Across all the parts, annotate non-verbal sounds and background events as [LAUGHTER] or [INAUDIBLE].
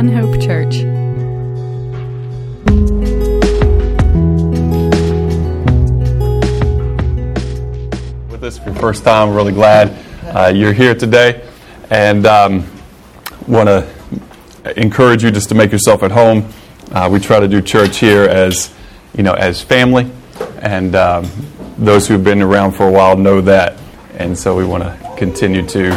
One Hope Church. with us for your first time. we're Really glad uh, you're here today, and um, want to encourage you just to make yourself at home. Uh, we try to do church here as you know as family, and um, those who've been around for a while know that, and so we want to continue to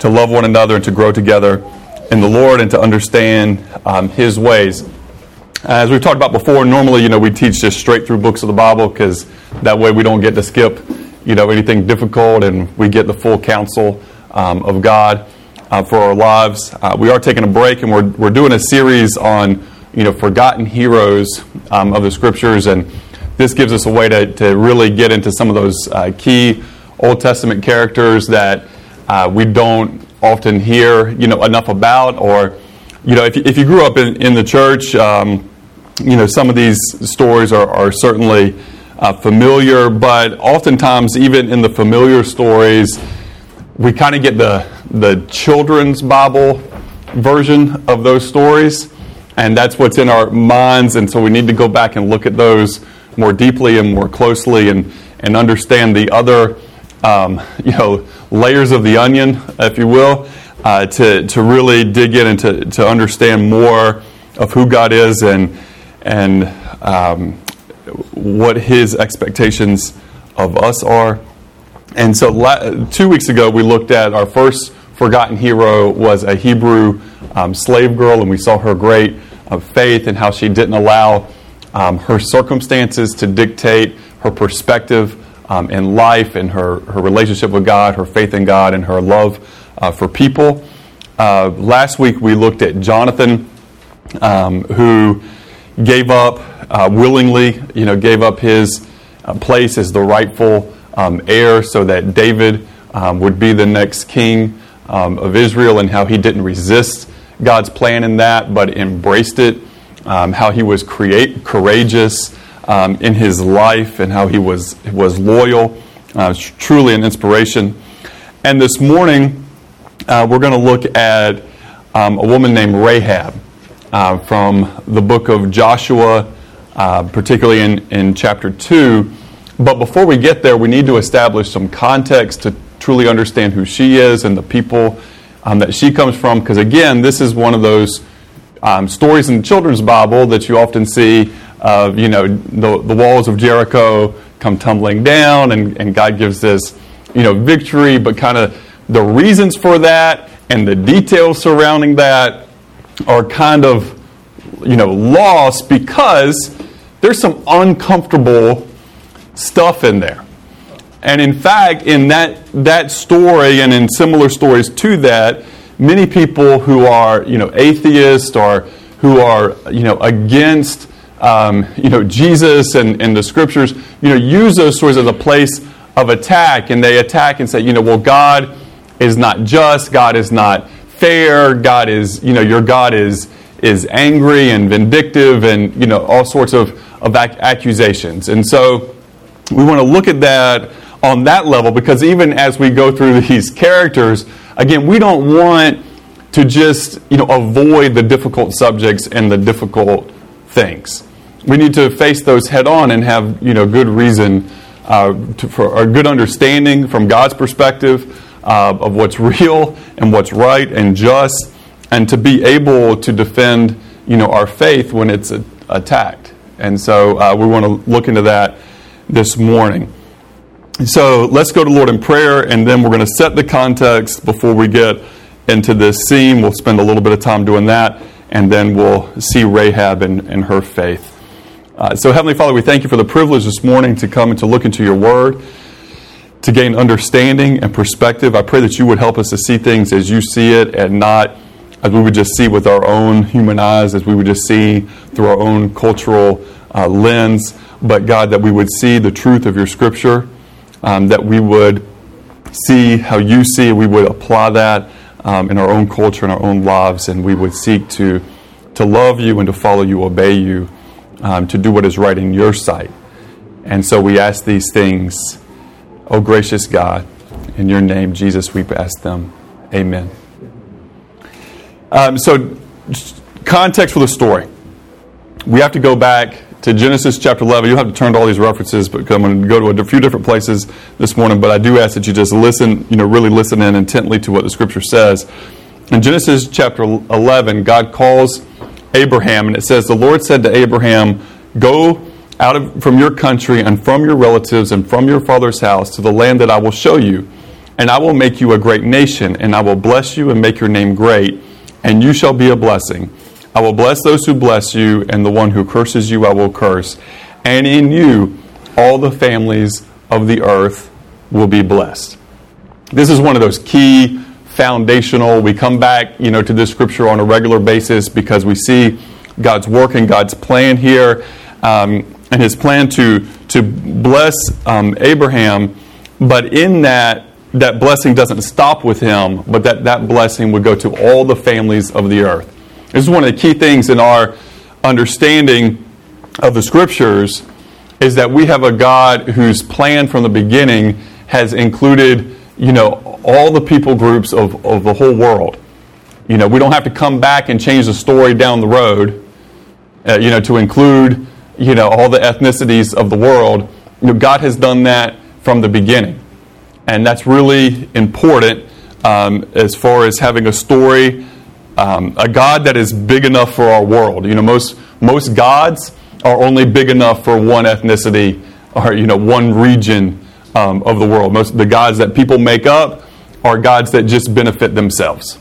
to love one another and to grow together in the Lord and to understand um, His ways. As we've talked about before, normally, you know, we teach just straight through books of the Bible because that way we don't get to skip, you know, anything difficult and we get the full counsel um, of God uh, for our lives. Uh, we are taking a break and we're, we're doing a series on, you know, forgotten heroes um, of the scriptures. And this gives us a way to, to really get into some of those uh, key Old Testament characters that uh, we don't often hear, you know, enough about or, you know, if you, if you grew up in, in the church, um, you know, some of these stories are, are certainly uh, familiar, but oftentimes, even in the familiar stories, we kind of get the, the children's Bible version of those stories, and that's what's in our minds, and so we need to go back and look at those more deeply and more closely and, and understand the other, um, you know, layers of the onion, if you will, uh, to, to really dig in and to, to understand more of who God is and and um, what his expectations of us are. And so, la- two weeks ago, we looked at our first forgotten hero was a Hebrew um, slave girl, and we saw her great uh, faith and how she didn't allow um, her circumstances to dictate her perspective um, in life and her, her relationship with God, her faith in God, and her love uh, for people. Uh, last week, we looked at Jonathan, um, who gave up uh, willingly, you know, gave up his uh, place as the rightful um, heir so that David um, would be the next king um, of Israel and how he didn't resist God's plan in that but embraced it, um, how he was create, courageous um, in his life and how he was, was loyal. Uh, truly an inspiration. And this morning, uh, we're going to look at um, a woman named Rahab uh, from the book of Joshua, uh, particularly in, in chapter 2. But before we get there, we need to establish some context to truly understand who she is and the people um, that she comes from. Because again, this is one of those um, stories in the children's Bible that you often see of, you know, the, the walls of Jericho come tumbling down and, and God gives this, you know, victory, but kind of the reasons for that and the details surrounding that are kind of, you know, lost because there's some uncomfortable stuff in there. And in fact, in that, that story and in similar stories to that, many people who are, you know, atheists or who are, you know, against, um, you know, Jesus and, and the scriptures, you know, use those stories as a place of attack. And they attack and say, you know, well, God is not just, God is not fair, God is, you know, your God is, is angry and vindictive and, you know, all sorts of, of ac- accusations. And so we want to look at that on that level because even as we go through [LAUGHS] these characters, again, we don't want to just, you know, avoid the difficult subjects and the difficult things. We need to face those head on and have, you know, good reason uh, to, for a good understanding from God's perspective uh, of what's [LAUGHS] real and what's right and just, and to be able to defend, you know, our faith when it's a, attacked. And so uh, we want to look into that this morning. So let's go to Lord in prayer, and then we're going to set the context before we get into this scene. We'll spend a little bit of time doing that, and then we'll see Rahab and, and her faith. Uh, so, Heavenly Father, we thank you for the privilege this morning to come and to look into your word to gain understanding and perspective. I pray that you would help us to see things as you see it and not as we would just see with our own human eyes, as we would just see through our own cultural uh, lens. But God, that we would see the truth of your scripture, um, that we would see how you see, we would apply that um, in our own culture and our own lives, and we would seek to, to love you and to follow you, obey you, um, to do what is right in your sight. And so we ask these things Oh, gracious God, in your name, Jesus, we ask them. Amen. Um, so, context for the story. We have to go back to Genesis chapter 11. You'll have to turn to all these references, but I'm going to go to a few different places this morning. But I do ask that you just listen, you know, really listen in intently to what the scripture says. In Genesis chapter 11, God calls Abraham, and it says, The Lord said to Abraham, Go out of, from your country and from your relatives and from your father's house to the land that I will show you. And I will make you a great nation, and I will bless you and make your name great, and you shall be a blessing. I will bless those who bless you, and the one who curses you I will curse. And in you all the families of the earth will be blessed. This is one of those key foundational. We come back, you know, to this scripture on a regular basis because we see God's work and God's plan here, um, and His plan to to bless um, Abraham. But in that, that blessing doesn't stop with him, but that that blessing would go to all the families of the earth. This is one of the key things in our understanding of the scriptures is that we have a God whose plan from the beginning has included, you know, all the people groups of, of the whole world. You know, we don't have to come back and change the story down the road, uh, you know, to include, you know, all the ethnicities of the world. You know, God has done that from the beginning. And that's really important um, as far as having a story, um, a God that is big enough for our world. You know, most, most gods are only big enough for one ethnicity or, you know, one region um, of the world. Most the gods that people make up are gods that just benefit themselves.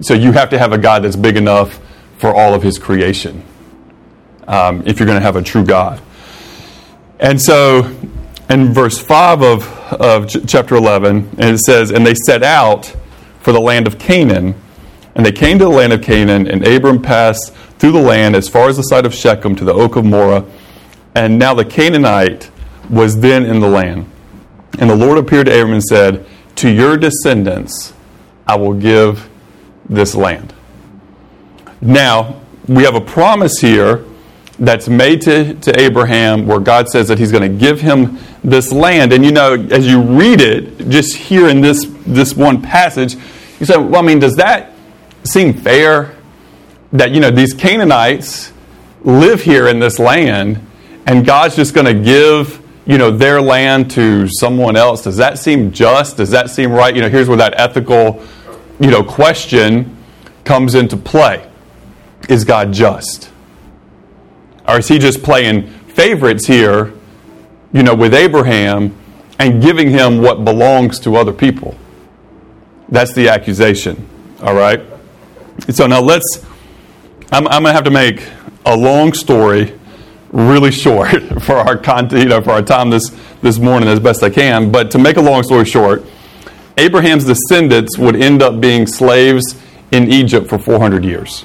So you have to have a God that's big enough for all of his creation um, if you're going to have a true God. And so in verse 5 of, of ch- chapter 11, and it says, And they set out for the land of Canaan. And they came to the land of Canaan, and Abram passed through the land as far as the site of Shechem to the oak of Moreh. And now the Canaanite was then in the land. And the Lord appeared to Abram and said, To your descendants I will give this land. Now, we have a promise here that's made to, to Abraham where God says that he's going to give him this land. And you know, as you read it, just here in this, this one passage, you say, well, I mean, does that seem fair? That, you know, these Canaanites live here in this land and God's just going to give, you know, their land to someone else. Does that seem just? Does that seem right? You know, here's where that ethical, you know, question comes into play. Is God just? Or is he just playing favorites here, you know, with Abraham and giving him what belongs to other people? That's the accusation. All right? So now let's, I'm, I'm going to have to make a long story really short [LAUGHS] for our content, you know, for our time this, this morning as best I can. But to make a long story short, Abraham's descendants would end up being slaves in Egypt for 400 years.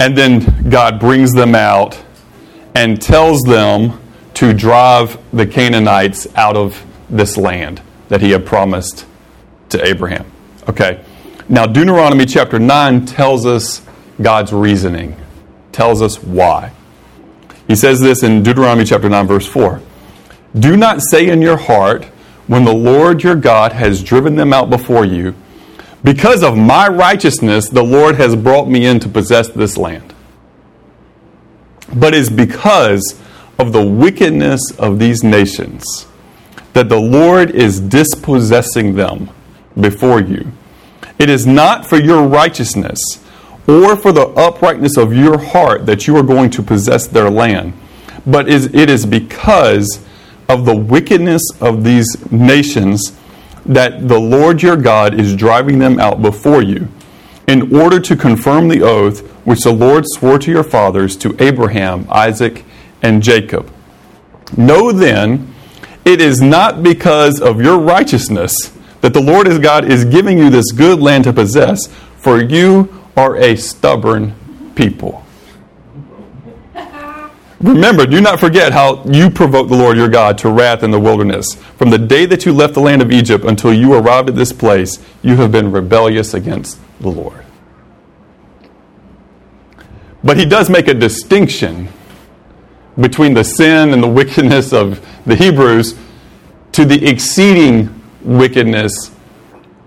And then God brings them out and tells them to drive the Canaanites out of this land that he had promised to Abraham. Okay. Now, Deuteronomy chapter 9 tells us God's reasoning, tells us why. He says this in Deuteronomy chapter 9, verse 4 Do not say in your heart, when the Lord your God has driven them out before you, because of my righteousness, the Lord has brought me in to possess this land. But it's because of the wickedness of these nations that the Lord is dispossessing them before you. It is not for your righteousness or for the uprightness of your heart that you are going to possess their land, but it is because of the wickedness of these nations that the Lord your God is driving them out before you, in order to confirm the oath which the Lord swore to your fathers, to Abraham, Isaac, and Jacob. Know then, it is not because of your righteousness that the Lord his God is giving you this good land to possess, for you are a stubborn people. Remember, do not forget how you provoked the Lord your God to wrath in the wilderness. From the day that you left the land of Egypt until you arrived at this place, you have been rebellious against the Lord. But he does make a distinction between the sin and the wickedness of the Hebrews to the exceeding wickedness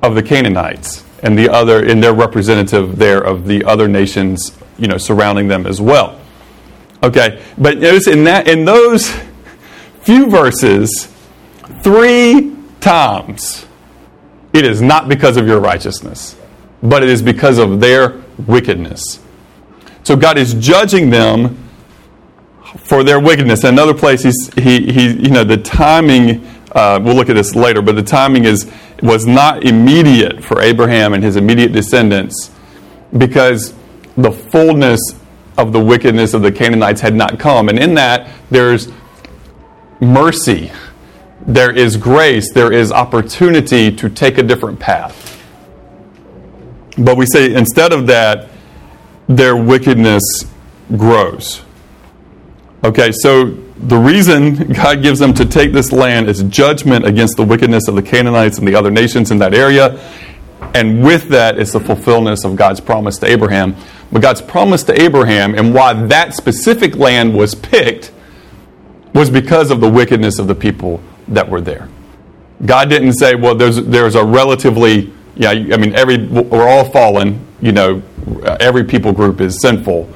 of the Canaanites. And the other, and their representative there of the other nations, you know, surrounding them as well. Okay, but notice in that in those few verses, three times, it is not because of your righteousness, but it is because of their wickedness. So God is judging them for their wickedness. Another place, he's, he, he, you know, the timing, uh, we'll look at this later, but the timing is, was not immediate for Abraham and his immediate descendants because the fullness of the wickedness of the Canaanites had not come. And in that, there's mercy, there is grace, there is opportunity to take a different path. But we say instead of that, their wickedness grows. Okay, so the reason God gives them to take this land is judgment against the wickedness of the Canaanites and the other nations in that area. And with that is the fulfillment of God's promise to Abraham. But God's promise to Abraham and why that specific land was picked was because of the wickedness of the people that were there. God didn't say, well, there's, there's a relatively, yeah, I mean, every, we're all fallen, you know, every people group is sinful.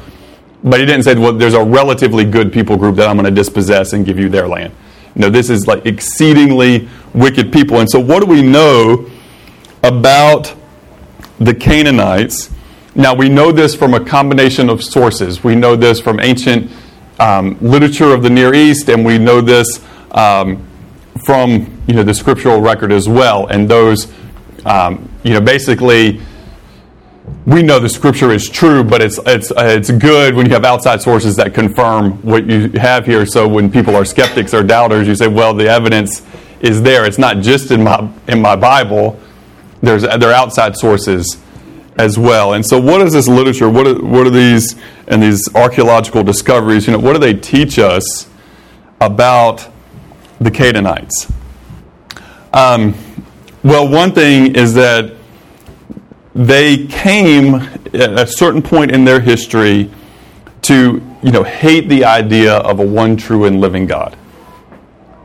But he didn't say, well, there's a relatively good people group that I'm going to dispossess and give you their land. No, this is like exceedingly wicked people. And so, what do we know about the Canaanites? Now, we know this from a combination of sources. We know this from ancient um, literature of the Near East, and we know this um, from you know the scriptural record as well. And those, um, you know, basically, we know the scripture is true, but it's it's uh, it's good when you have outside sources that confirm what you have here. So when people are skeptics or doubters, you say, well, the evidence is there. It's not just in my in my Bible. There's there are outside sources as well. And so, what is this literature? What are, what are these and these archaeological discoveries? You know, what do they teach us about the Canaanites? Um, well, one thing is that they came at a certain point in their history to, you know, hate the idea of a one true and living God.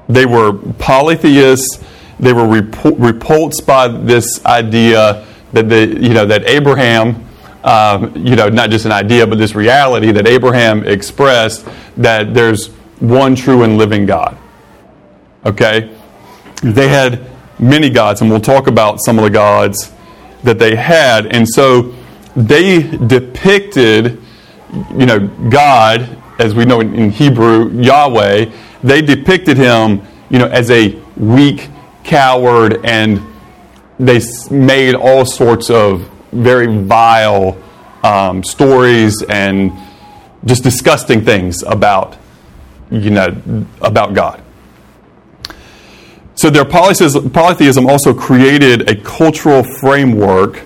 They were polytheists. They were repulsed by this idea that the, you know that Abraham, um, you know, not just an idea, but this reality that Abraham expressed that there's one true and living God. Okay, they had many gods, and we'll talk about some of the gods that they had, and so they depicted, you know, God as we know in, Hebrew, Yahweh. They depicted him, you know, as a weak, coward, and they made all sorts of very vile um, stories and just disgusting things about you know about God. So their polytheism also created a cultural framework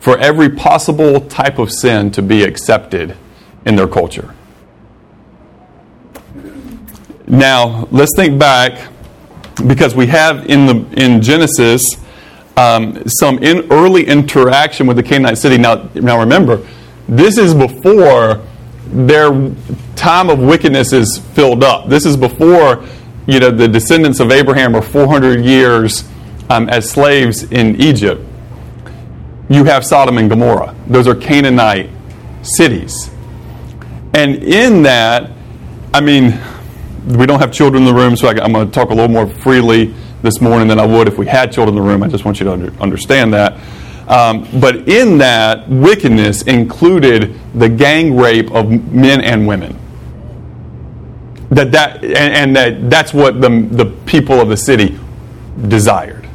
for every possible type of sin to be accepted in their culture. Now, let's think back because we have in the in Genesis um, some in early interaction with the Canaanite city. Now, now remember, this is before their time of wickedness is filled up. This is before you know the descendants of Abraham are 400 years um, as slaves in Egypt. You have Sodom and Gomorrah; those are Canaanite cities, and in that, I mean, we don't have children in the room, so I, I'm going to talk a little more freely this morning than I would if we had children in the room. I just want you to under, understand that. Um, but in that, wickedness included the gang rape of men and women. That that and, and that that's what the the people of the city desired.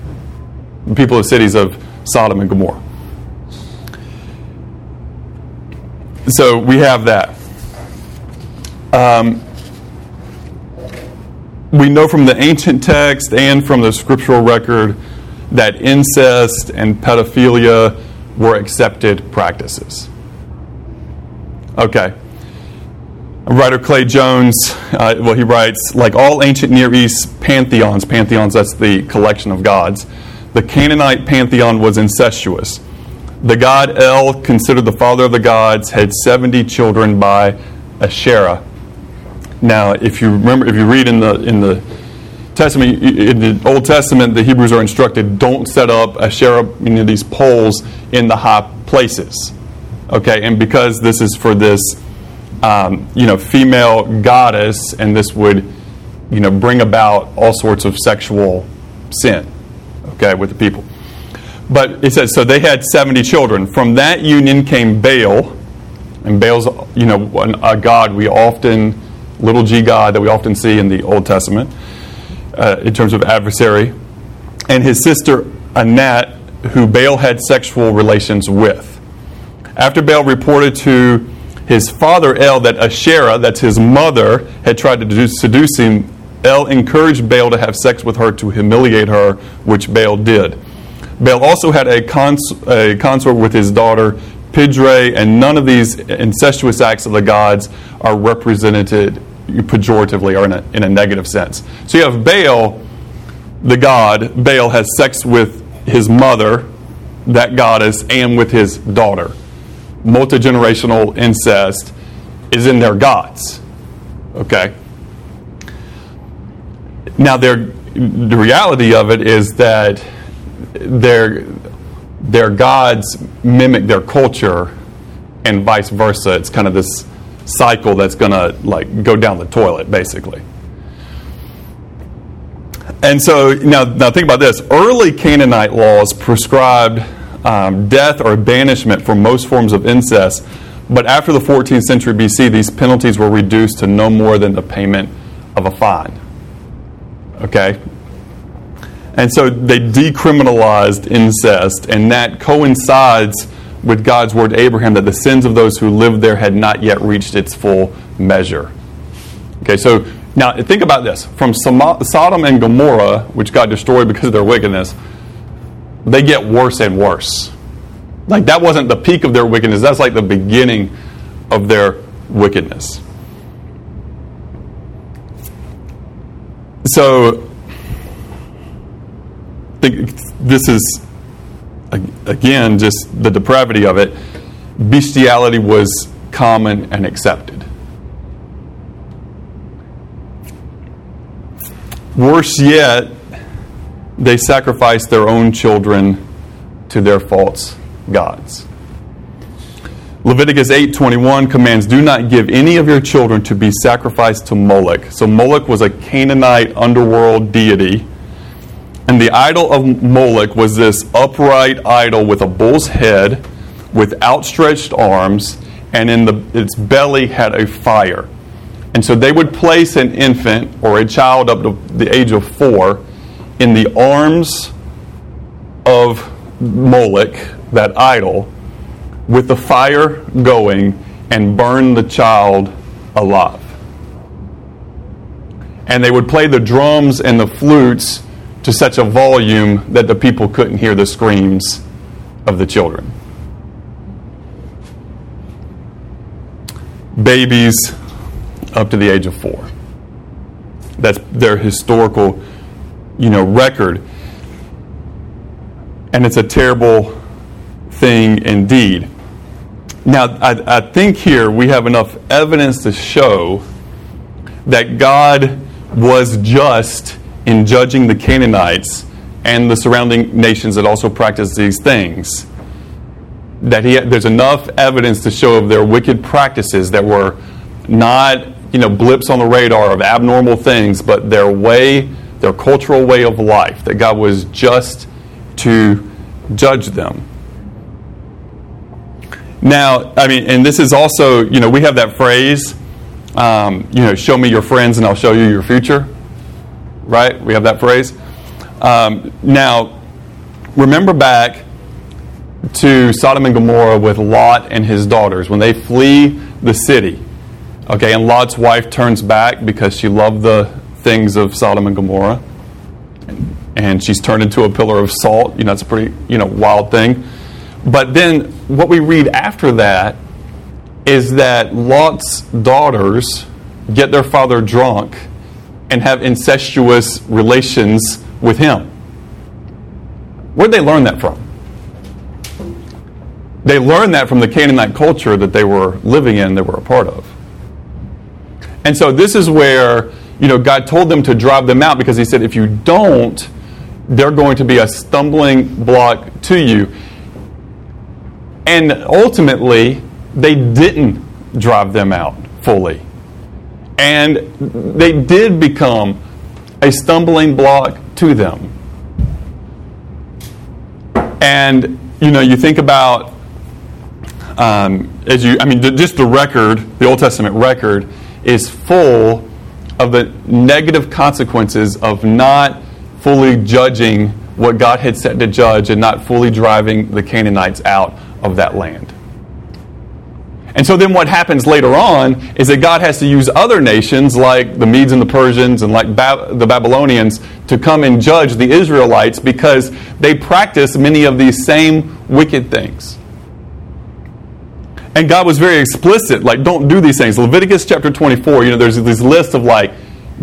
The people of cities of Sodom and Gomorrah. So we have that. Um, we know from the ancient text and from the scriptural record that incest and pedophilia were accepted practices. Okay. Writer Clay Jones, uh, well, he writes, like all ancient Near East pantheons, pantheons, that's the collection of gods, the Canaanite pantheon was incestuous. The god El, considered the father of the gods, had 70 children by Asherah, now, if you remember, if you read in the in the Testament, in the Old Testament, the Hebrews are instructed don't set up Asherah, you know, these poles in the high places. Okay, and because this is for this, um, you know, female goddess, and this would, you know, bring about all sorts of sexual sin, okay, with the people. But it says, so they had 70 children. From that union came Baal, and Baal's, you know, a god we often, little g god that we often see in the Old Testament uh, in terms of adversary, and his sister Anat, who Baal had sexual relations with. After Baal reported to his father El that Asherah, that's his mother, had tried to seduce him, El encouraged Baal to have sex with her to humiliate her, which Baal did. Baal also had a, cons- a consort with his daughter Pidray, and none of these incestuous acts of the gods are represented pejoratively or in a, in a negative sense. So you have Baal, the god, Baal has sex with his mother, that goddess, and with his daughter. Multi generational incest is in their gods. Okay? Now, the reality of it is that their, their gods mimic their culture and vice versa. It's kind of this cycle that's going to like go down the toilet, basically. And so now, now think about this. Early Canaanite laws prescribed um, death or banishment for most forms of incest, but after the 14th century BC, these penalties were reduced to no more than the payment of a fine. Okay? And so they decriminalized incest, and that coincides with God's word to Abraham that the sins of those who lived there had not yet reached its full measure. Okay, so now think about this. From Sodom and Gomorrah, which God destroyed because of their wickedness, they get worse and worse. Like that wasn't the peak of their wickedness, that's like the beginning of their wickedness. So, this is again, just the depravity of it, bestiality was common and accepted. Worse yet, they sacrificed their own children to their false gods. Leviticus 8:21 commands, "Do not give any of your children to be sacrificed to Moloch." So Moloch was a Canaanite underworld deity and the idol of Moloch was this upright idol with a bull's head, with outstretched arms, and in the, its belly had a fire. And so they would place an infant or a child up to the age of four in the arms of Moloch, that idol, with the fire going and burn the child alive. And they would play the drums and the flutes to such a volume that the people couldn't hear the screams of the children. Babies up to the age of four. That's their historical, you know, record. And it's a terrible thing indeed. Now, I, I think here we have enough evidence to show that God was just in judging the Canaanites and the surrounding nations that also practice these things. That he, there's enough evidence to show of their wicked practices that were not, you know, blips on the radar of abnormal things, but their way, their cultural way of life, that God was just to judge them. Now, I mean, and this is also, you know, we have that phrase, um, you know, show me your friends and I'll show you your future right? We have that phrase. Um, now, remember back to Sodom and Gomorrah with Lot and his daughters when they flee the city. Okay, and Lot's wife turns back because she loved the things of Sodom and Gomorrah. And she's turned into a pillar of salt. You know, it's a pretty, you know, wild thing. But then what we read after that is that Lot's daughters get their father drunk and have incestuous relations with him. Where'd they learn that from? They learned that from the Canaanite culture that they were living in, they were a part of. And so this is where, you know, God told them to drive them out because He said, if you don't, they're going to be a stumbling block to you. And ultimately, they didn't drive them out fully. And they did become a stumbling block to them. And, you know, you think about, um, as you, I mean, just the record, the Old Testament record, is full of the negative consequences of not fully judging what God had set to judge and not fully driving the Canaanites out of that land. And so then what happens later on is that God has to use other nations like the Medes and the Persians and like the Babylonians to come and judge the Israelites because they practice many of these same wicked things. And God was very explicit, like, don't do these things. Leviticus chapter 24, you know, there's this list of like,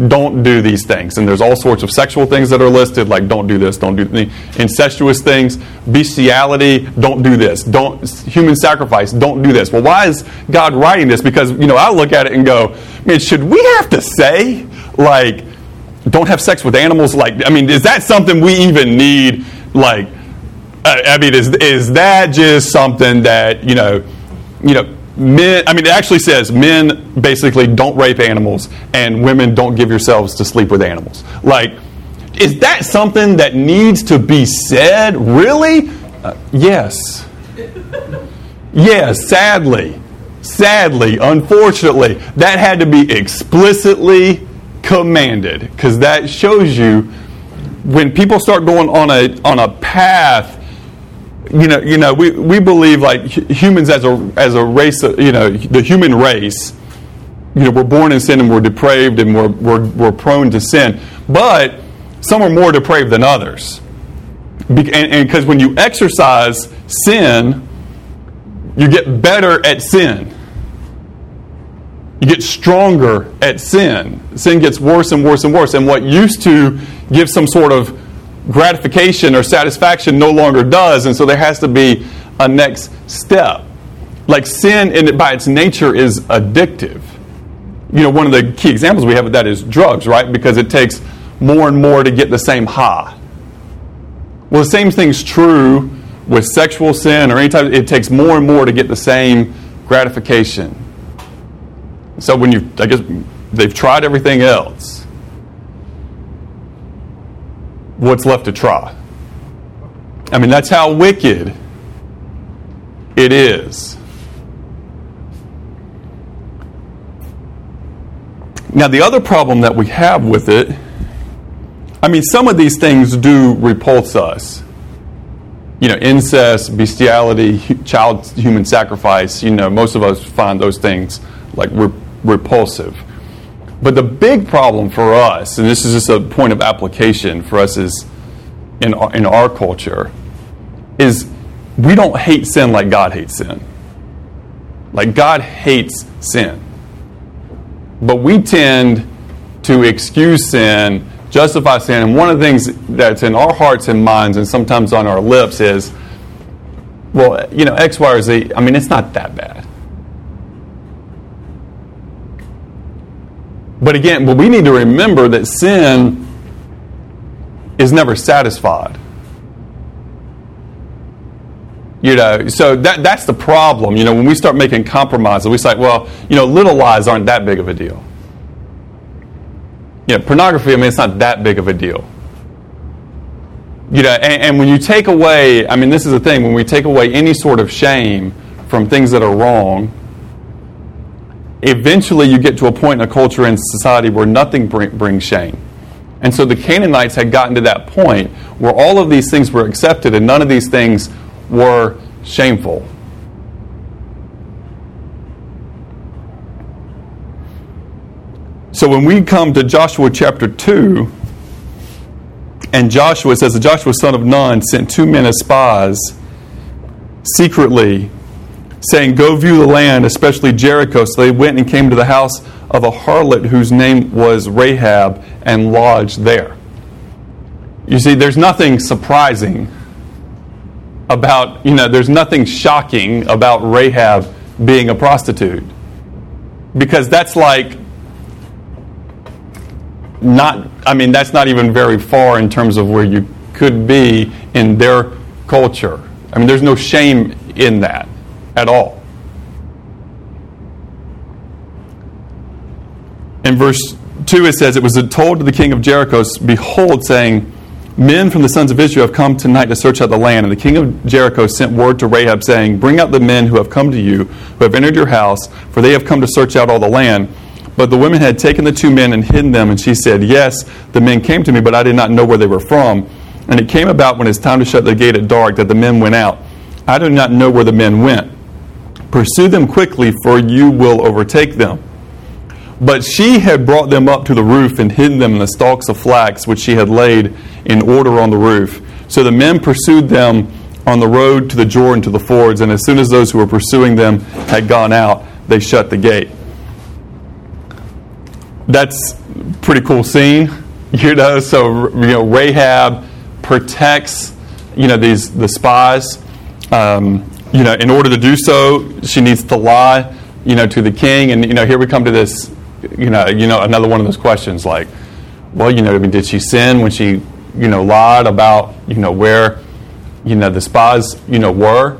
don't do these things. And there's all sorts of sexual things that are listed, like don't do this, don't do the incestuous things, bestiality, don't do this, don't human sacrifice, don't do this. Well, why is God writing this? Because you know, I look at it and go, man, should we have to say like don't have sex with animals? Like, I mean, is that something we even need? Like, uh, I mean, is is that just something that you know, you know? men, I mean, it actually says men basically don't rape animals and women don't give yourselves to sleep with animals. Like, is that something that needs to be said? Really? Uh, yes. Yes, sadly. Sadly, unfortunately, that had to be explicitly commanded because that shows you when people start going on a on a path you know, you know, we, we believe like humans as a as a race, uh, you know, the human race, you know, we're born in sin and we're depraved and we're we're, we're prone to sin, but some are more depraved than others, and because when you exercise sin, you get better at sin. You get stronger at sin. Sin gets worse and worse and worse, and what used to give some sort of gratification or satisfaction no longer does, and so there has to be a next step. Like sin, in by its nature, is addictive. You know, one of the key examples we have of that is drugs, right? Because it takes more and more to get the same high. Well, the same thing's true with sexual sin or any type. It takes more and more to get the same gratification. So when you, I guess, they've tried everything else what's left to try. I mean, that's how wicked it is. Now, the other problem that we have with it, I mean, some of these things do repulse us. You know, incest, bestiality, child human sacrifice, you know, most of us find those things like re- repulsive. But the big problem for us, and this is just a point of application for us is in our, in our culture, is we don't hate sin like God hates sin. Like God hates sin. But we tend to excuse sin, justify sin. And one of the things that's in our hearts and minds and sometimes on our lips is, well, you know, X, Y, or Z, I mean, it's not that bad. But again, but we need to remember that sin is never satisfied. You know, so that, that's the problem. You know, when we start making compromises, we say, well, you know, little lies aren't that big of a deal. You know, pornography, I mean, it's not that big of a deal. You know, and, and when you take away, I mean, this is the thing, when we take away any sort of shame from things that are wrong, eventually you get to a point in a culture and society where nothing bring, brings shame. And so the Canaanites had gotten to that point where all of these things were accepted and none of these things were shameful. So when we come to Joshua chapter 2, and Joshua says, Joshua son of Nun sent two men as spies secretly saying, Go view the land, especially Jericho. So they went and came to the house of a harlot whose name was Rahab and lodged there. You see, there's nothing surprising about, you know, there's nothing shocking about Rahab being a prostitute. Because that's like, not, I mean, that's not even very far in terms of where you could be in their culture. I mean, there's no shame in that at all. In verse 2, it says, It was told to the king of Jericho, Behold, saying, Men from the sons of Israel have come tonight to search out the land. And the king of Jericho sent word to Rahab, saying, Bring out the men who have come to you, who have entered your house, for they have come to search out all the land. But the women had taken the two men and hidden them, and she said, Yes, the men came to me, but I did not know where they were from. And it came about when it's time to shut the gate at dark that the men went out. I do not know where the men went. Pursue them quickly, for you will overtake them. But she had brought them up to the roof and hidden them in the stalks of flax which she had laid in order on the roof. So the men pursued them on the road to the Jordan to the fords, and as soon as those who were pursuing them had gone out, they shut the gate. That's pretty cool scene, [LAUGHS] you know. So you know, Rahab protects you know these the spies. Um, you know, in order to do so, she needs to lie, you know, to the king. And you know, here we come to this, you know, you know, another one of those questions like, well, you know, I mean, did she sin when she you know, lied about, you know, where, you know, the spies, you know, were.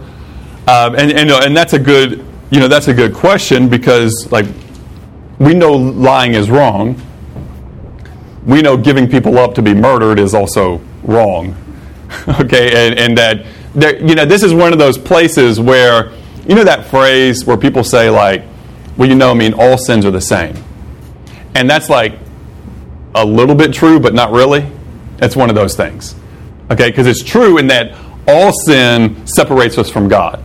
Um, and, and, and that's a good, you know, that's a good question because, like, we know lying is wrong. We know giving people up to be murdered is also wrong. okay, and, and that, there, you know, this is one of those places where, you know, that phrase where people say, like, well, you know, I mean, all sins are the same. And that's like a little bit true, but not really. It's one of those things. Okay, because it's true in that all sin separates us from God.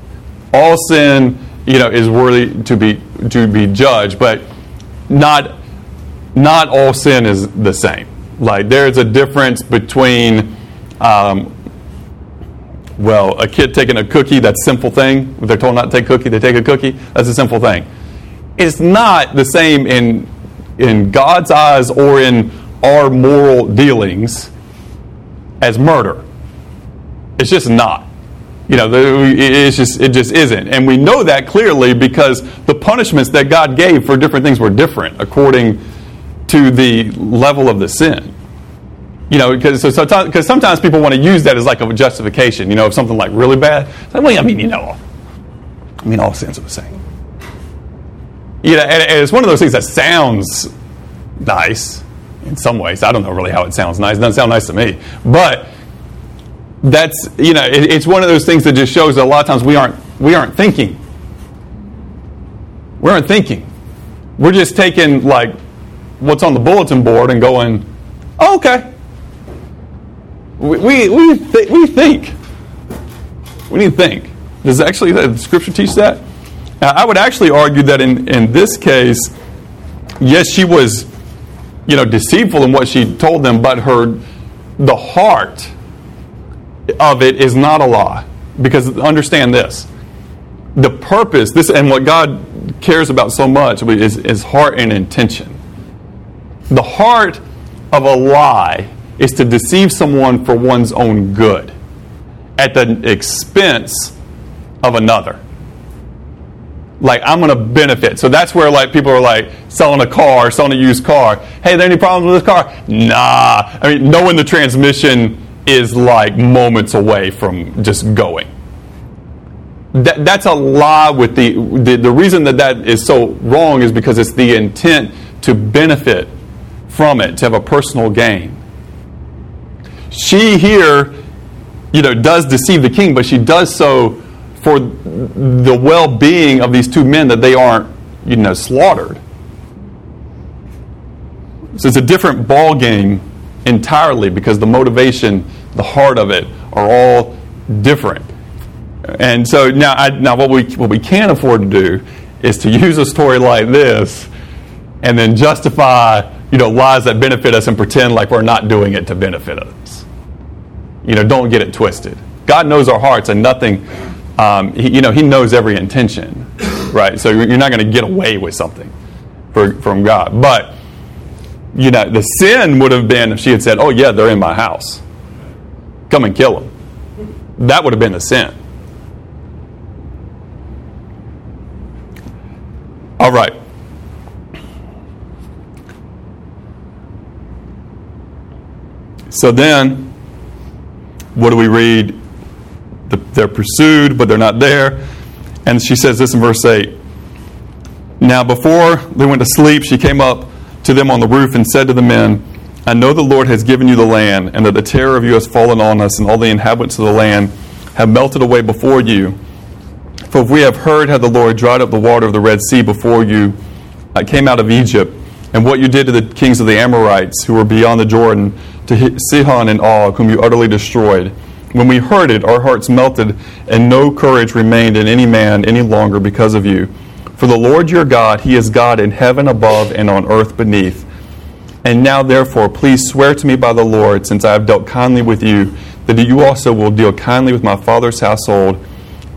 All sin, you know, is worthy to be to be judged, but not not all sin is the same. Like there's a difference between um, well, a kid taking a cookie, that's a simple thing. They're told not to take cookie, they take a cookie. That's a simple thing. It's not the same in in God's eyes or in our moral dealings as murder. It's just not. You know, it's just, it just isn't. And we know that clearly because the punishments that God gave for different things were different according to the level of the sin. You know, because so, sometimes, sometimes people want to use that as like a justification, you know, of something like really bad. Like, well, I mean, you know, I mean, all sins are the same. You know, and, and it's one of those things that sounds nice, in some ways. I don't know really how it sounds nice. It doesn't sound nice to me. But that's, you know, it, it's one of those things that just shows that a lot of times we aren't, we aren't thinking. We aren't thinking. We're just taking, like, what's on the bulletin board and going, oh, okay. We, we, we, th- we think. We need to think. Does actually the scripture teach that? Now, I would actually argue that in, in this case, yes, she was you know, deceitful in what she told them, but her, the heart of it is not a lie. Because understand this the purpose, this and what God cares about so much is, is heart and intention. The heart of a lie is to deceive someone for one's own good at the expense of another like I'm going to benefit. So that's where like people are like selling a car, selling a used car. Hey, there any problems with this car? Nah. I mean, knowing the transmission is like moments away from just going. That, that's a lie with the, the the reason that that is so wrong is because it's the intent to benefit from it, to have a personal gain. She here, you know, does deceive the king, but she does so for the well-being of these two men that they aren't, you know, slaughtered. So it's a different ball game entirely because the motivation, the heart of it, are all different. And so now, I, now what we what we can't afford to do is to [LAUGHS] use a story like this and then justify you know lies that benefit us and pretend like we're not doing it to benefit us. You know, don't get it twisted. God knows our hearts, and nothing um, he, you know, he knows every intention, right? So you're not going to get away with something for, from God. But, you know, the sin would have been if she had said, oh, yeah, they're in my house. Come and kill them. That would have been the sin. All right. So then, what do we read? The, they're pursued, but they're not there. And she says this in verse 8 Now, before they went to sleep, she came up to them on the roof and said to the men, I know the Lord has given you the land, and that the terror of you has fallen on us, and all the inhabitants of the land have melted away before you. For we have heard how the Lord dried up the water of the Red Sea before you, I came out of Egypt, and what you did to the kings of the Amorites who were beyond the Jordan, to Sihon and Og, whom you utterly destroyed. When we heard it, our hearts melted, and no courage remained in any man any longer because of you. For the Lord your God, He is God in heaven above and on earth beneath. And now, therefore, please swear to me by the Lord, since I have dealt kindly with you, that you also will deal kindly with my father's household,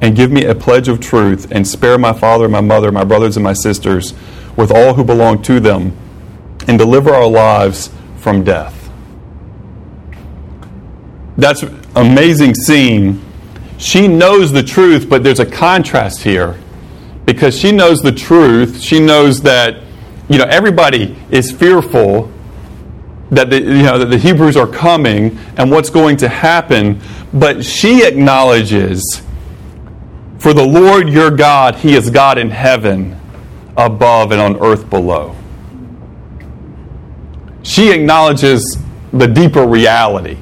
and give me a pledge of truth, and spare my father, my mother, my brothers, and my sisters, with all who belong to them, and deliver our lives from death. That's an amazing scene. She knows the truth, but there's a contrast here because she knows the truth. She knows that you know everybody is fearful that the, you know that the Hebrews are coming and what's going to happen, but she acknowledges for the Lord your God, he is God in heaven above and on earth below. She acknowledges the deeper reality.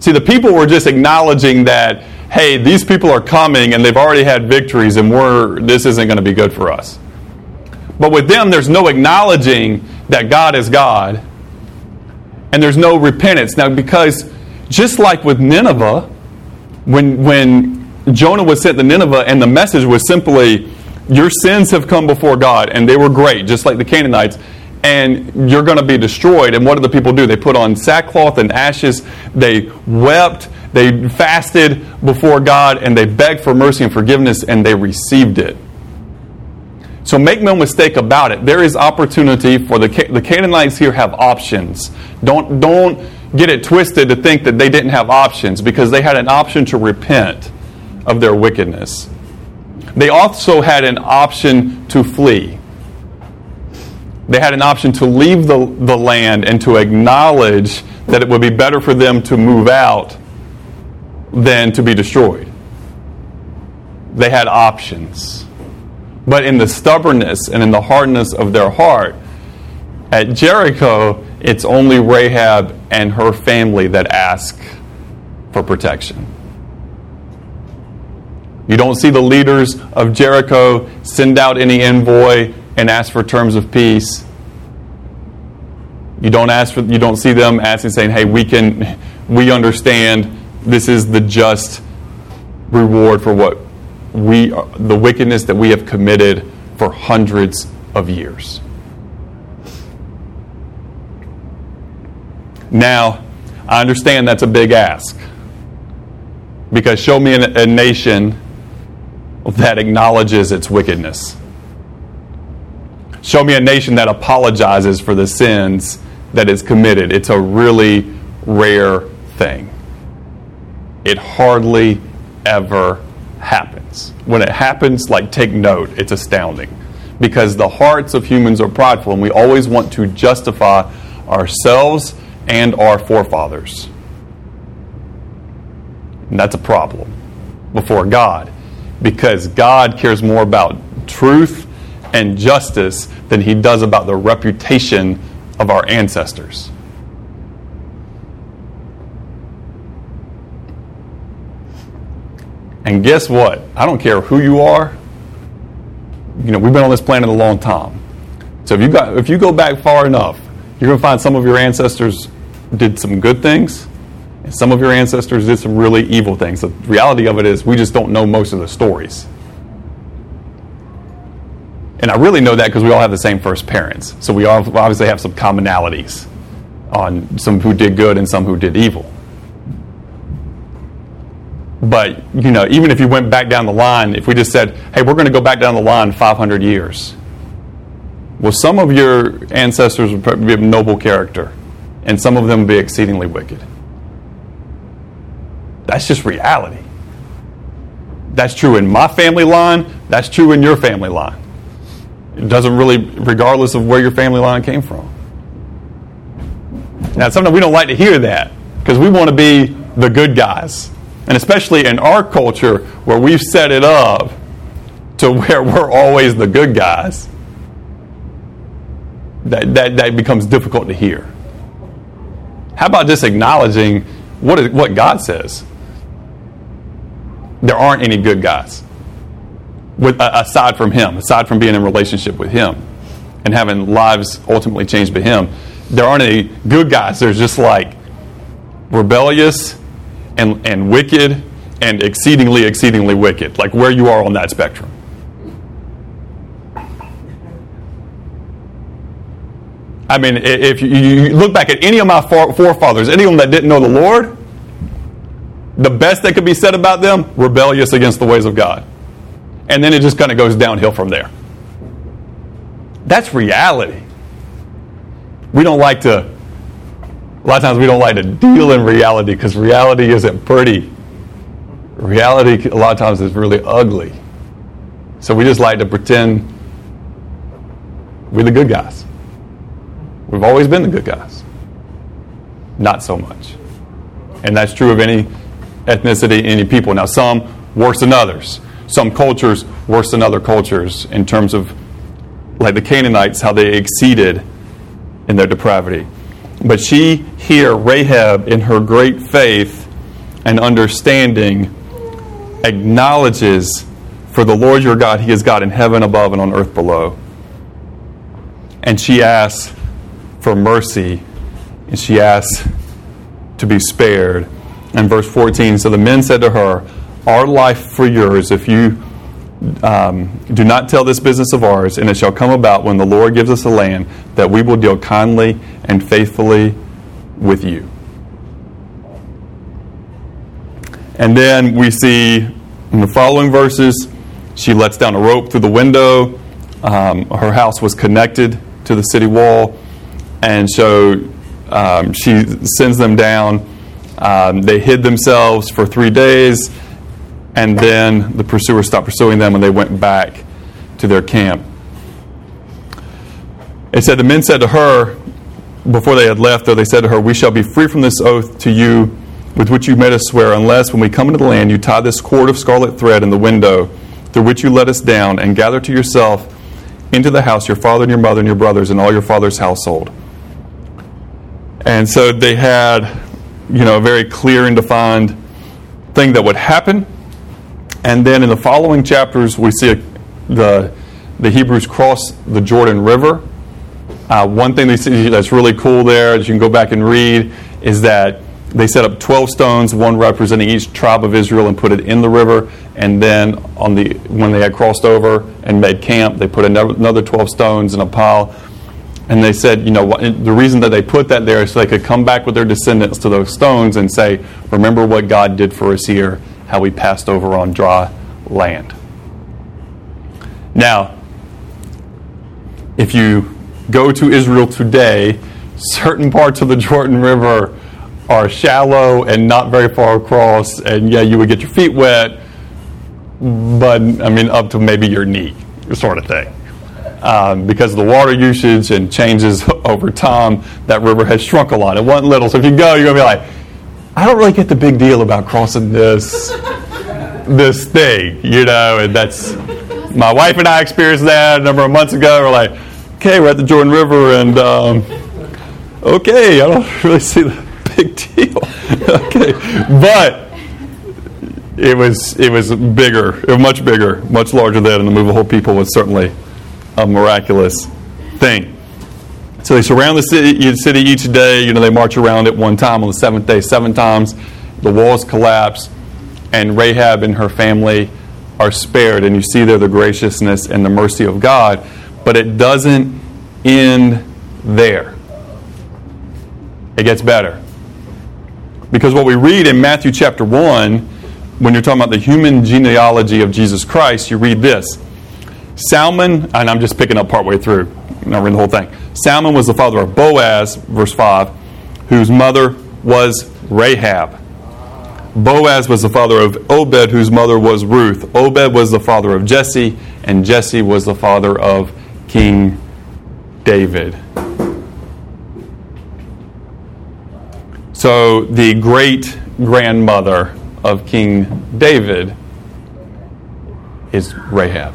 See, the people were just acknowledging that, hey, these people are coming and they've already had victories and we're, this isn't going to be good for us. But with them, there's no acknowledging that God is God and there's no repentance. Now, because just like with Nineveh, when, when Jonah was sent to Nineveh and the message was simply, your sins have come before God, and they were great, just like the Canaanites, and you're going to be destroyed. And what did the people do? They put on sackcloth and ashes, they wept, they fasted before God, and they begged for mercy and forgiveness, and they received it. So make no mistake about it. There is opportunity for the the Canaanites here have options. Don't don't get it twisted to think that they didn't have options because they had an option to repent of their wickedness. They also had an option to flee. They had an option to leave the, the land and to acknowledge that it would be better for them to move out than to be destroyed. They had options. But in the stubbornness and in the hardness of their heart, at Jericho, it's only Rahab and her family that ask for protection. You don't see the leaders of Jericho send out any envoy and ask for terms of peace. You don't ask for you don't see them asking saying, "Hey, we can we understand this is the just reward for what we the wickedness that we have committed for hundreds of years." Now, I understand that's a big ask. Because show me a, a nation that acknowledges its wickedness. Show me a nation that apologizes for the sins that it's committed. It's a really rare thing. It hardly ever happens. When it happens, like take note, it's astounding. Because the hearts of humans are prideful and we always want to justify ourselves and our forefathers. And that's a problem before God because God cares more about truth and justice than he does about the reputation of our ancestors. And guess what? I don't care who you are. You know, we've been on this planet a long time. So if you got if you go back far enough, you're going to find some of your ancestors did some good things, and some of your ancestors did some really evil things. The reality of it is, we just don't know most of the stories. And I really know that because we all have the same first parents. So we all obviously have some commonalities on some who did good and some who did evil. But, you know, even if you went back down the line, if we just said, hey, we're going to go back down the line 500 years, well, some of your ancestors would probably be of noble character and some of them would be exceedingly wicked. That's just reality. That's true in my family line, that's true in your family line. It doesn't really, regardless of where your family line came from. Now, sometimes we don't like to hear that because we want to be the good guys. And especially in our culture where we've set it up to where [LAUGHS] we're always the good guys, that, that, that becomes difficult to hear. How about just acknowledging what, is, what God says? There aren't any good guys with, uh, aside from Him, aside from being in relationship with Him and having lives ultimately changed by Him. There aren't any good guys. There's just like rebellious and, and wicked and exceedingly, exceedingly wicked, like where you are on that spectrum. I mean, if you look back at any of my forefathers, any of them that didn't know the Lord, the best that could be said about them, rebellious against the ways of God. And then it just kind of goes downhill from there. That's reality. We don't like to, a lot of times we don't like to deal in reality because reality isn't pretty. Reality, a lot of times, is really ugly. So we just like to pretend we're the good guys. We've always been the good guys. Not so much. And that's true of any ethnicity, any people. Now, some worse than others. Some cultures worse than other cultures in terms of, like the Canaanites, how they exceeded in their depravity. But she here, Rahab, in her great faith and understanding, acknowledges for the Lord your God, He is God in heaven above and on earth below. And she asks, for mercy, and she asks to be spared. And verse 14 So the men said to her, Our life for yours, if you um, do not tell this business of ours, and it shall come about when the Lord gives us a land that we will deal kindly and faithfully with you. And then we see in the following verses, she lets down a rope through the window. Um, her house was connected to the city wall. And so um, she sends them down. Um, they hid themselves for three days, and then the pursuers stopped pursuing them and they went back to their camp. It said, The men said to her, before they had left, though, they said to her, We shall be free from this oath to you with which you made us swear, unless when we come into the land you tie this cord of scarlet thread in the window through which you let us down, and gather to yourself into the house your father and your mother and your brothers and all your father's household. And so they had, you know, a very clear and defined thing that would happen. And then in the following chapters, we see a, the, the Hebrews cross the Jordan River. Uh, one thing they see that's really cool there, as you can go back and read, is that they set up 12 stones, one representing each tribe of Israel, and put it in the river. And then on the when they had crossed over and made camp, they put another 12 stones in a pile and they said, you know, the reason that they put that there is so they could come back with their descendants to those stones and say, remember what God did for us here, how we passed over on dry land. Now, if you go to Israel today, certain parts of the Jordan River are shallow and not very far across, and yeah, you would get your feet wet, but I mean, up to maybe your knee, sort of thing um, because of the water usage and changes [LAUGHS] over time, that river has shrunk a lot. It wasn't little. So if you go, you're going to be like, I don't really get the big deal about crossing this this thing, you know, and that's my wife and I experienced that a number of months ago. We're like, okay, we're at the Jordan River, and um, okay, I don't [LAUGHS] really see the big deal. [LAUGHS] okay, but it was it was bigger, it was much bigger, much larger than, and the move of whole people was certainly a miraculous thing. So they surround the city, city each day. You know, they march around it one time on the seventh day, seven times. The walls collapse, and Rahab and her family are spared. And you see there the graciousness and the mercy of God. But it doesn't end there, it gets better. Because what we read in Matthew chapter 1, when you're talking about the human genealogy of Jesus Christ, you read this Salmon, and I'm just picking up partway through, not reading the whole thing. Salmon was the father of Boaz, verse 5, whose mother was Rahab. Boaz was the father of Obed, whose mother was Ruth. Obed was the father of Jesse, and Jesse was the father of King David. So So, the great grandmother of King David is Rahab.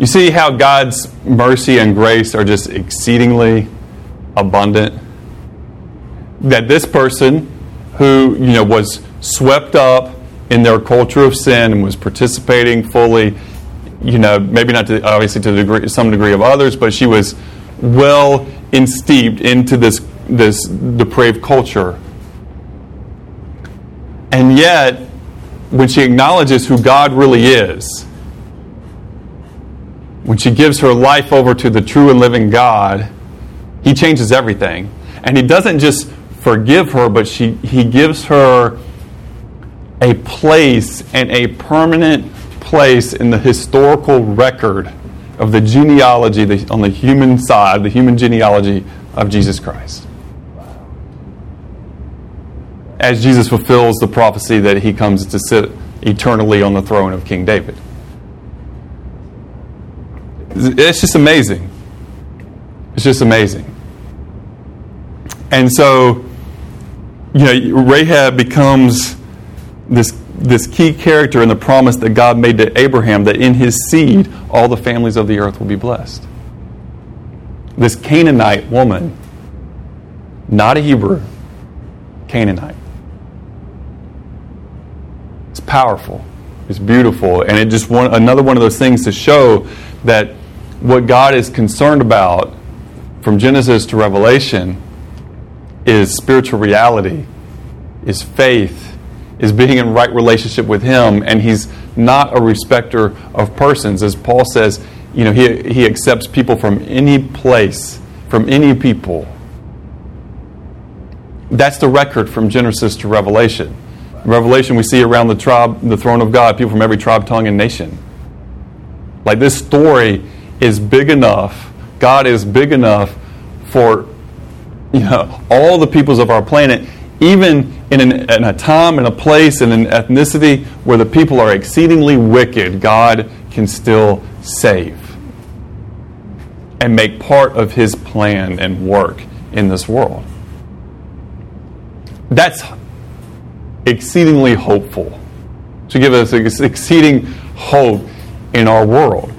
You see how God's mercy and grace are just exceedingly abundant? That this person who, you know, was swept up in their culture of sin and was participating fully, you know, maybe not to, obviously to the degree, some degree of others, but she was well insteeped into this, this depraved culture. And yet, when she acknowledges who God really is, when she gives her life over to the true and living God, He changes everything. And He doesn't just forgive her, but she, He gives her a place and a permanent place in the historical record of the genealogy the, on the human side, the human genealogy of Jesus Christ. As Jesus fulfills the prophecy that he comes to sit eternally on the throne of King David. It's just amazing. It's just amazing. And so, you know, Rahab becomes this, this key character in the promise that God made to Abraham that in his seed all the families of the earth will be blessed. This Canaanite woman, not a Hebrew, Canaanite. It's powerful. It's beautiful. And it just one, another one of those things to show that what God is concerned about from Genesis to Revelation is spiritual reality, is faith, is being in right relationship with Him, and He's not a respecter of persons. As Paul says, you know, He, he accepts people from any place, from any people. That's the record from Genesis to Revelation. Revelation, we see around the tribe, the throne of God, people from every tribe, tongue, and nation. Like this story is big enough. God is big enough for you know all the peoples of our planet even in, an, in, a time and a place and an ethnicity where the people are exceedingly wicked, God can still save and make part of his plan and work in this world. That's exceedingly hopeful to give us exceeding hope in our world.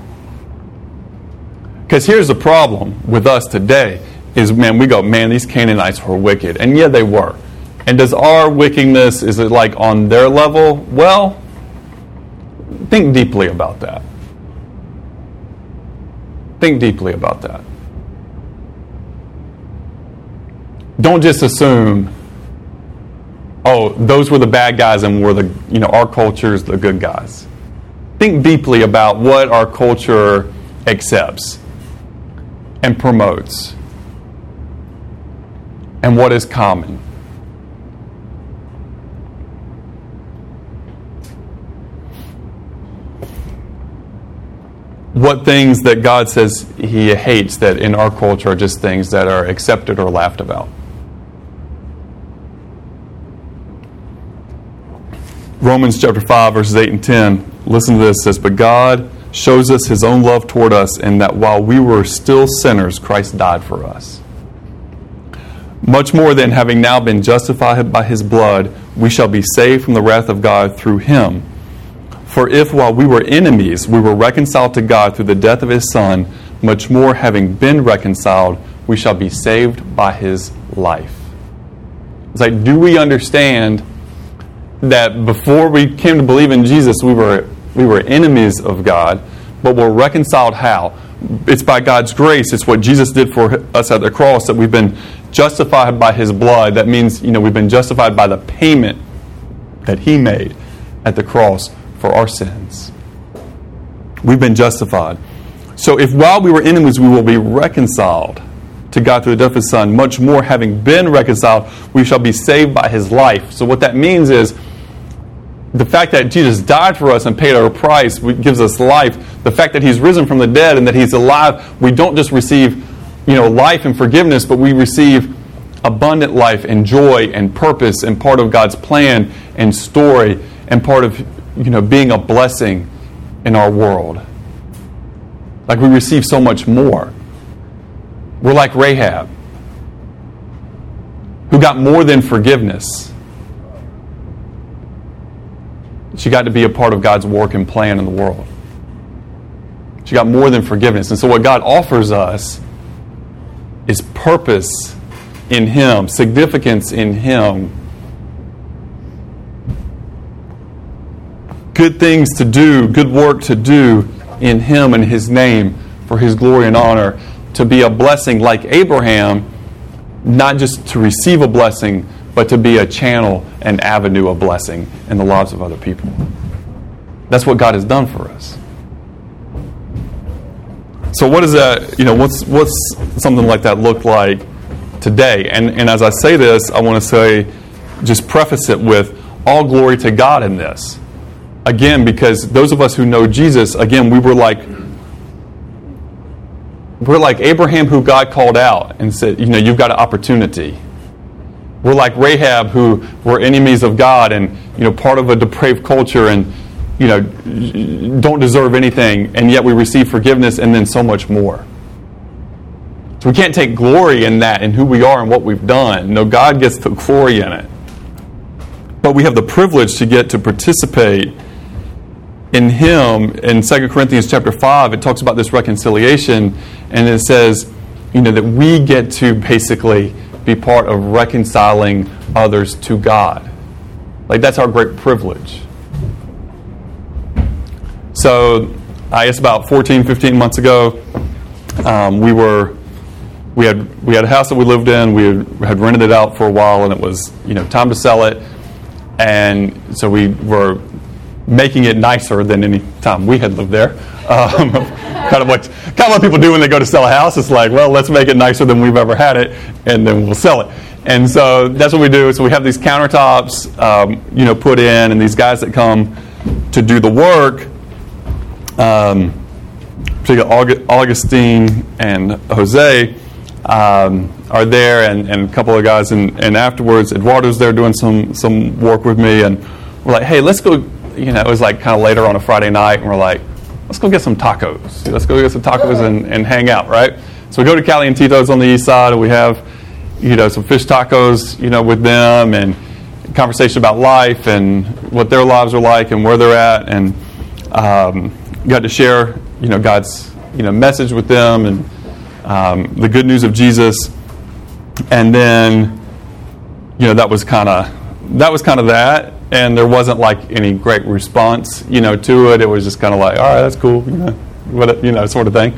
Because here's the problem with us today is man, we go, man, these Canaanites were wicked. And yeah, they were. And does our wickedness, is it like on their level? Well, think deeply about that. Think deeply about that. Don't just assume, oh, those were the bad guys and we're the, you know, our culture is the good guys. Think deeply about what our culture accepts and promotes and what is common. what things that God says He hates that in our culture are just things that are accepted or laughed about. Romans chapter 5, verses 8 and 10. Listen to this. It says, But God shows us His own love toward us in that while we were still sinners, Christ died for us. Much more than having now been justified by His blood, we shall be saved from the wrath of God through Him. For if while we were enemies, we were reconciled to God through the death of his Son, much more having been reconciled, we shall be saved by his life. It's like, do we understand that before we came to believe in Jesus, we were, we were enemies of God, but we're reconciled how? It's by God's grace. It's what Jesus did for us at the cross that we've been justified by his blood. That means, you know, we've been justified by the payment that he made at the cross for our sins. We've been justified. So if while we were enemies, we will be reconciled to God through the death of His Son, much more having been reconciled, we shall be saved by His life. So what that means is the fact that Jesus died for us and paid our price gives us life. The fact that He's risen from the dead and that He's alive, we don't just receive, you know, life and forgiveness, but we receive abundant life and joy and purpose and part of God's plan and story and part of you know, being a blessing in our world. Like we receive so much more. We're like Rahab. who got more than forgiveness. She got to be a part of God's work and plan in the world. She got more than forgiveness. And so, what God offers us is purpose in Him, significance in Him, good things to do, good work to do in Him and His name for His glory and honor, to be a blessing like Abraham, not just to receive a blessing, but to be a channel and avenue of blessing in the lives of other people. That's what God has done for us. So what does that, you know, what's what's something like that look like today? And and as I say this, I want to say just preface it with all glory to God in this. Again, because those of us who know Jesus, again, we were like we're like Abraham who God called out and said, you know, you've got an opportunity. We're like Rahab who were enemies of God and, you know, part of a depraved culture and you know, don't deserve anything, and yet we receive forgiveness and then so much more. So we can't take glory in that, in who we are and what we've done. No, God gets the glory in it. But we have the privilege to get to participate in Him. In 2 Corinthians chapter 5, it talks about this reconciliation, and it says, you know, that we get to basically be part of reconciling others to God. Like, that's our great privilege. So, I guess about 14, 15 months ago, um, we were we had we had a house that we lived in. We had, had, rented it out for a while, and it was you know time to sell it. And so we were making it nicer than any time we had lived there. Um, [LAUGHS] kind of what kind of what people do when they go to sell a house. It's like, well, let's make it nicer than we've ever had it, and then we'll sell it. And so that's what we do. So we have these countertops, um, you know, put in, and these guys that come to do the work um, particularly Augustine and Jose, um, are there, and, and a couple of guys. And, and afterwards, Eduardo's there doing some, some work with me. And we're like, hey, let's go. You know, it was like kind of later on a Friday night, and we're like, let's go get some tacos. Let's go get some tacos and, and hang out, right? So we go to Cali and Tito's on the east side, and we have, you know, some fish tacos, you know, with them, and conversation about life and what their lives are like and where they're at, and um, got to share, you know, God's you know message with them and um, the good news of Jesus, and then you know that was kind of that was kind of that, and there wasn't like any great response, you know, to it. It was just kind of like, all right, that's cool, you know, what you know, sort of thing.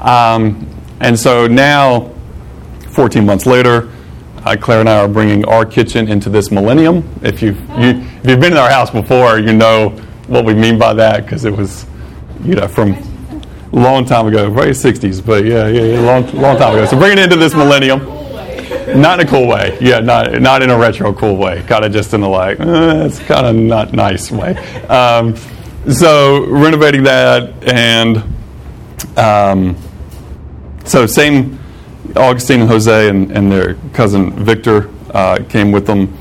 Um, and so now, 14 months later. Uh, Claire and I are bringing our kitchen into this millennium. If you've, you, if you've been in our house before, you know what we mean by that because it was you know, from a long time ago, very 60s, but yeah, yeah, yeah, long, long time ago. So bringing it into this millennium. Not in a cool way. Yeah, not, not in a retro cool way. Kind of just in a like, eh, it's kind of not nice way. Um, so renovating that and um, so same Augustine and Jose and, and their cousin Victor uh, came with them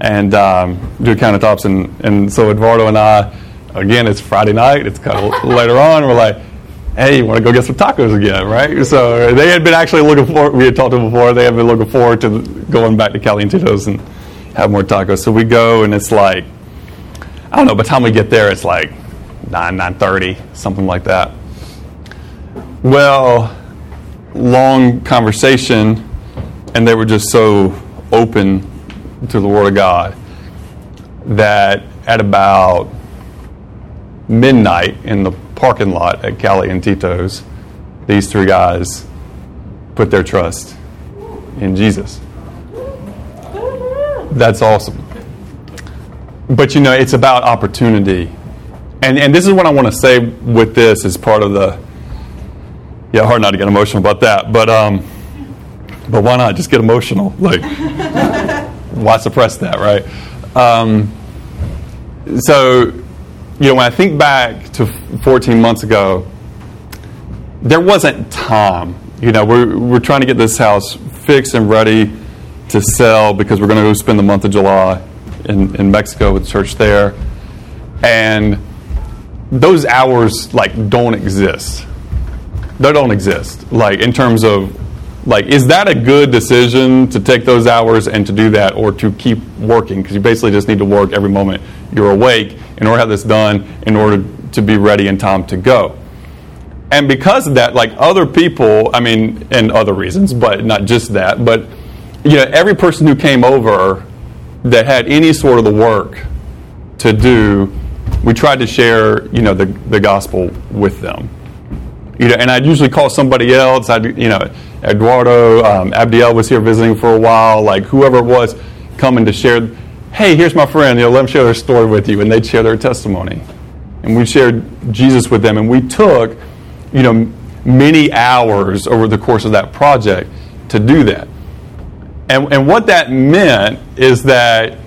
and um, do countertops and, and so Eduardo and I again, it's Friday night. It's kind of later on. We're like, hey, you want to go get some tacos again, right? So they had been actually looking forward. We had talked to them before. They had been looking forward to going back to Calientitos and have more tacos. So we go, and it's like, I don't know. By the time we get there, it's like nine, nine thirty, something like that. Well, long conversation, and they were just so open to the Word of God that at about midnight in the parking lot at Cali and Tito's, these three guys put their trust in Jesus. That's awesome. But you know, it's about opportunity. And, and this is what I want to say with this as part of the. Yeah, hard not to get emotional about that. But, um, but why not? Just get emotional. [LAUGHS] Like, why suppress that, right? Um, so you know, when I think back to 14 months ago, there wasn't time. You know, we're, we're trying to get this house fixed and ready to sell because we're going to go spend the month of July in, in Mexico with church there. And those hours, like, don't exist. They don't exist. Like, in terms of like, is that a good decision to take those hours and to do that, or to keep working? Because you basically just need to work every moment you're awake in order to have this done, in order to be ready in time to go. And because of that, like other people, I mean, and other reasons, but not just that, but you know, every person who came over that had any sort of the work to do, we tried to share, you know, the, the gospel with them. You know, and I'd usually call somebody else. I'd, you know, Eduardo, um, Abdiel was here visiting for a while. Like whoever it was, coming to share. Hey, here's my friend. You know, let them share their story with you, and they'd share their testimony. And we shared Jesus with them, and we took, you know, many hours over the course of that project to do that. And, and what that meant is that,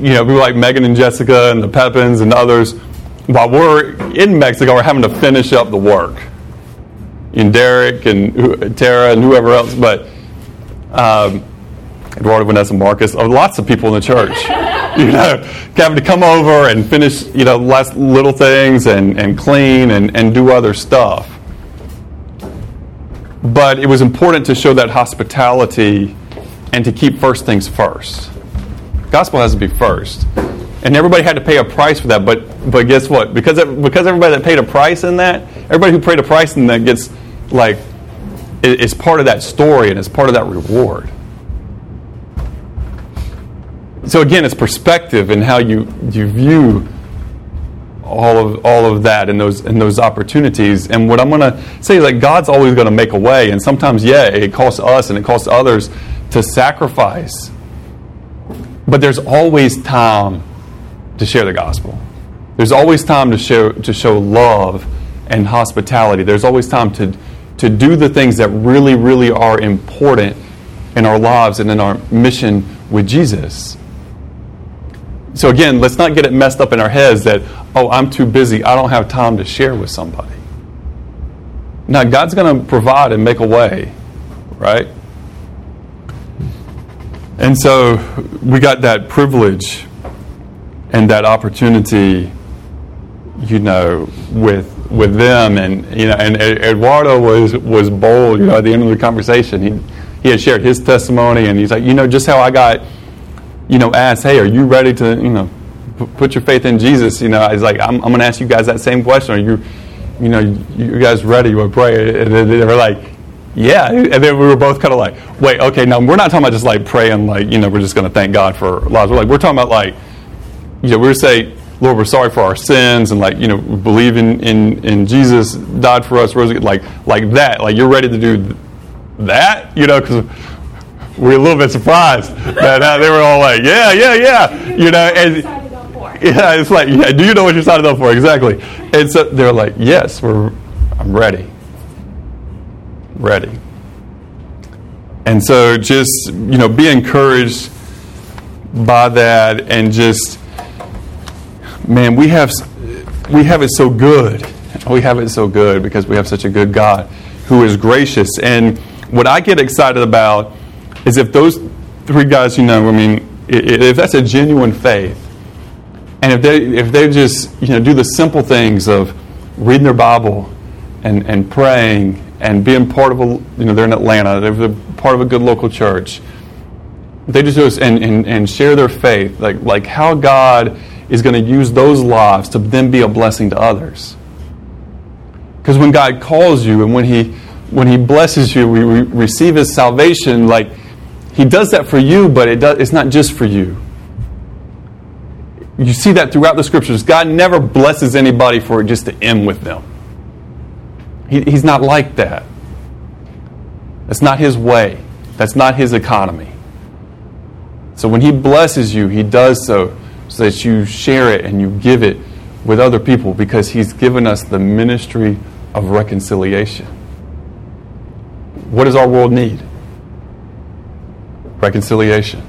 you know, people like Megan and Jessica and the Pepins and others, while we're in Mexico, we're having to finish up the work. And Derek and Tara and whoever else, but um, Eduardo, Vanessa, Marcus, lots of people in the church. [LAUGHS] you know, having to come over and finish, you know, last little things and, and clean and, and do other stuff. But it was important to show that hospitality and to keep first things first. Gospel has to be first. And everybody had to pay a price for that, but but guess what? Because because everybody that paid a price in that, everybody who paid a price in that gets like is part of that story and is part of that reward. So again, it's perspective and how you you view all of all of that and those and those opportunities. And what I'm going to say is that God's always going to make a way. And sometimes, yeah, it costs us and it costs others to sacrifice. But there's always time to share the gospel. There's always time to show, to show love and hospitality. There's always time to, to do the things that really, really are important in our lives and in our mission with Jesus. So, again, let's not get it messed up in our heads that, oh, I'm too busy. I don't have time to share with somebody. Now, God's going to provide and make a way, right? And so we got that privilege and that opportunity, you know, with with them, and you know, and Eduardo was was bold. You know, at the end of the conversation, he he had shared his testimony, and he's like, you know, just how I got, you know, ask, hey, are you ready to, you know, put your faith in Jesus? You know, he's like, I'm, I'm going to ask you guys that same question. Are you, you know, you guys ready? To pray? And they were like, yeah, and then we were both kind of like, wait, okay, now we're not talking about just like praying, like you know, we're just going to thank God for lives. We're like, we're talking about like, you know, we're say, Lord, we're sorry for our sins, and like you know, believe in in, in Jesus died for us, rose like like that. Like you're ready to do that, you know, because we're a little bit surprised that uh, they were all like, yeah, yeah, yeah, you know, and yeah, it's like, yeah, do you know what you're signing up for exactly? And so they're like, yes, we're, I'm ready ready. And so just, you know, be encouraged by that and just man, we have we have it so good. We have it so good because we have such a good God who is gracious. And what I get excited about is if those three guys, you know, I mean, if that's a genuine faith, and if they if they just you know do the simple things of reading their Bible and, and praying and being part of a, you know, they're in Atlanta, they're part of a good local church. They just do this and, and, and share their faith, like, like how God is going to use those lives to then be a blessing to others. Because when God calls you and when He when He blesses you, we re- receive His salvation. Like He does that for you, but it does, it's not just for you. You see that throughout the Scriptures. God never blesses anybody for just to end with them. He, he's not like that. That's not his way. That's not his economy. So when he blesses you, he does so so that you share it and you give it with other people because he's given us the ministry of reconciliation. What does our world need? Reconciliation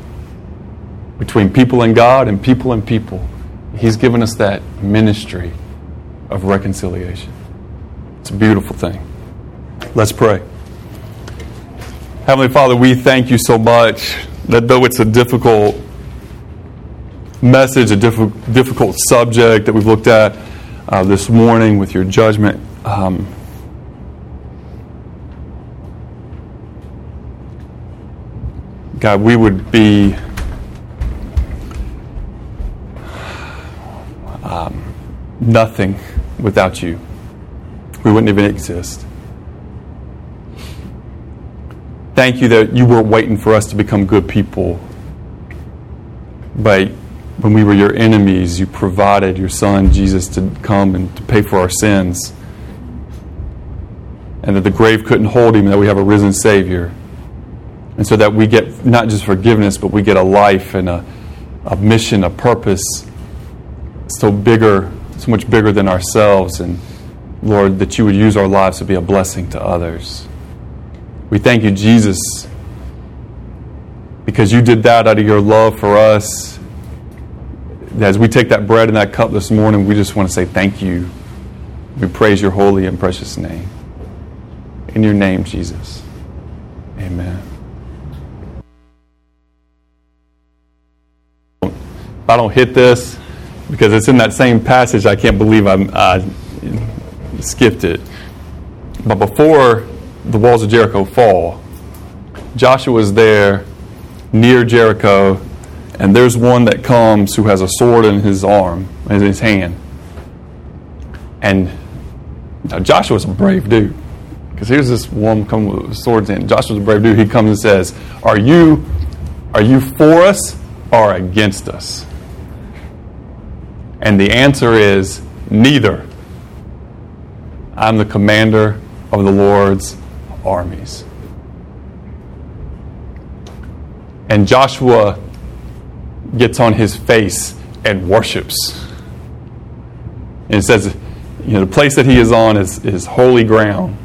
between people and God and people and people. He's given us that ministry of reconciliation. It's a beautiful thing. Let's pray. Heavenly Father, we thank you so much that though it's a difficult message, a diff- difficult subject that we've looked at uh, this morning with your judgment, um, God, we would be um, nothing without you. We wouldn't even exist. Thank you that you weren't waiting for us to become good people. But when we were your enemies, you provided your son, Jesus, to come and to pay for our sins. And that the grave couldn't hold him, that we have a risen Savior. And so that we get not just forgiveness, but we get a life and a, a mission, a purpose so bigger, so much bigger than ourselves. And Lord, that you would use our lives to be a blessing to others. We thank you, Jesus, because you did that out of your love for us. As we take that bread and that cup this morning, we just want to say thank you. We praise your holy and precious name. In your name, Jesus. Amen. I don't hit this, because it's in that same passage, I can't believe I skipped it. But before the walls of Jericho fall, Joshua is there near Jericho, and there's one that comes who has a sword in his arm, in his hand. And now Joshua's a brave dude. Because here's this one coming with swords in. Joshua's a brave dude. He comes and says, Are you are you for us or against us? And the answer is neither. I'm the commander of the Lord's armies. And Joshua gets on his face and worships. And it says, you know, the place that he is on is, is holy ground.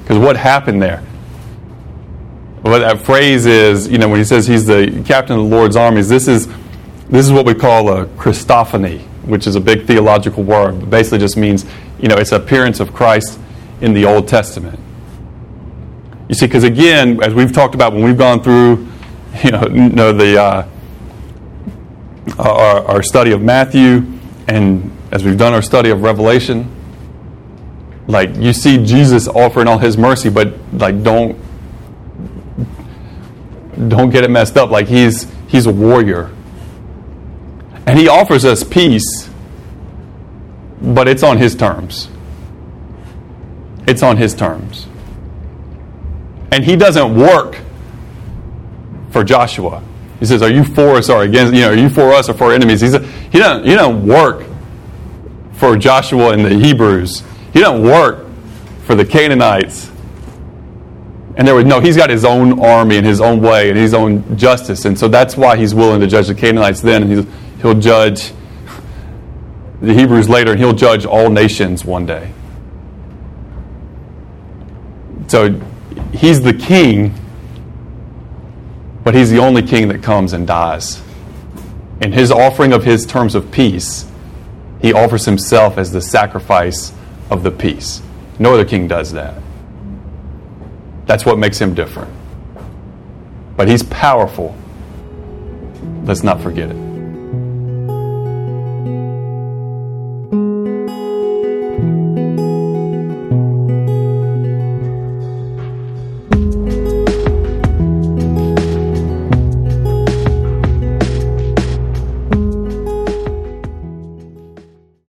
Because what happened there? What that phrase is, you know, when he says he's the captain of the Lord's armies, this is, this is what we call a Christophany, which is a big theological word. It basically just means, you know, it's appearance of Christ in the Old Testament. You see, because again, as we've talked about when we've gone through, [LAUGHS] you know, you know the uh, our, our study of Matthew, and as we've done our study of Revelation, like you see Jesus offering all His mercy, but like don't don't get it messed up. Like he's he's a warrior, and He offers us peace, but it's on His terms. It's on His terms. And he doesn't work for Joshua. He says, Are you for us or against, you know, are you for us or for enemies? He, said, he, doesn't, he doesn't work for Joshua and the Hebrews. He doesn't work for the Canaanites. And there was no, he's got his own army and his own way and his own justice. And so that's why he's willing to judge the Canaanites then, and he'll judge the Hebrews later, and he'll judge all nations one day. So he's the king, but he's the only king that comes and dies. In his offering of his terms of peace, he offers himself as the sacrifice of the peace. No other king does that. That's what makes him different. But he's powerful. Let's not forget it.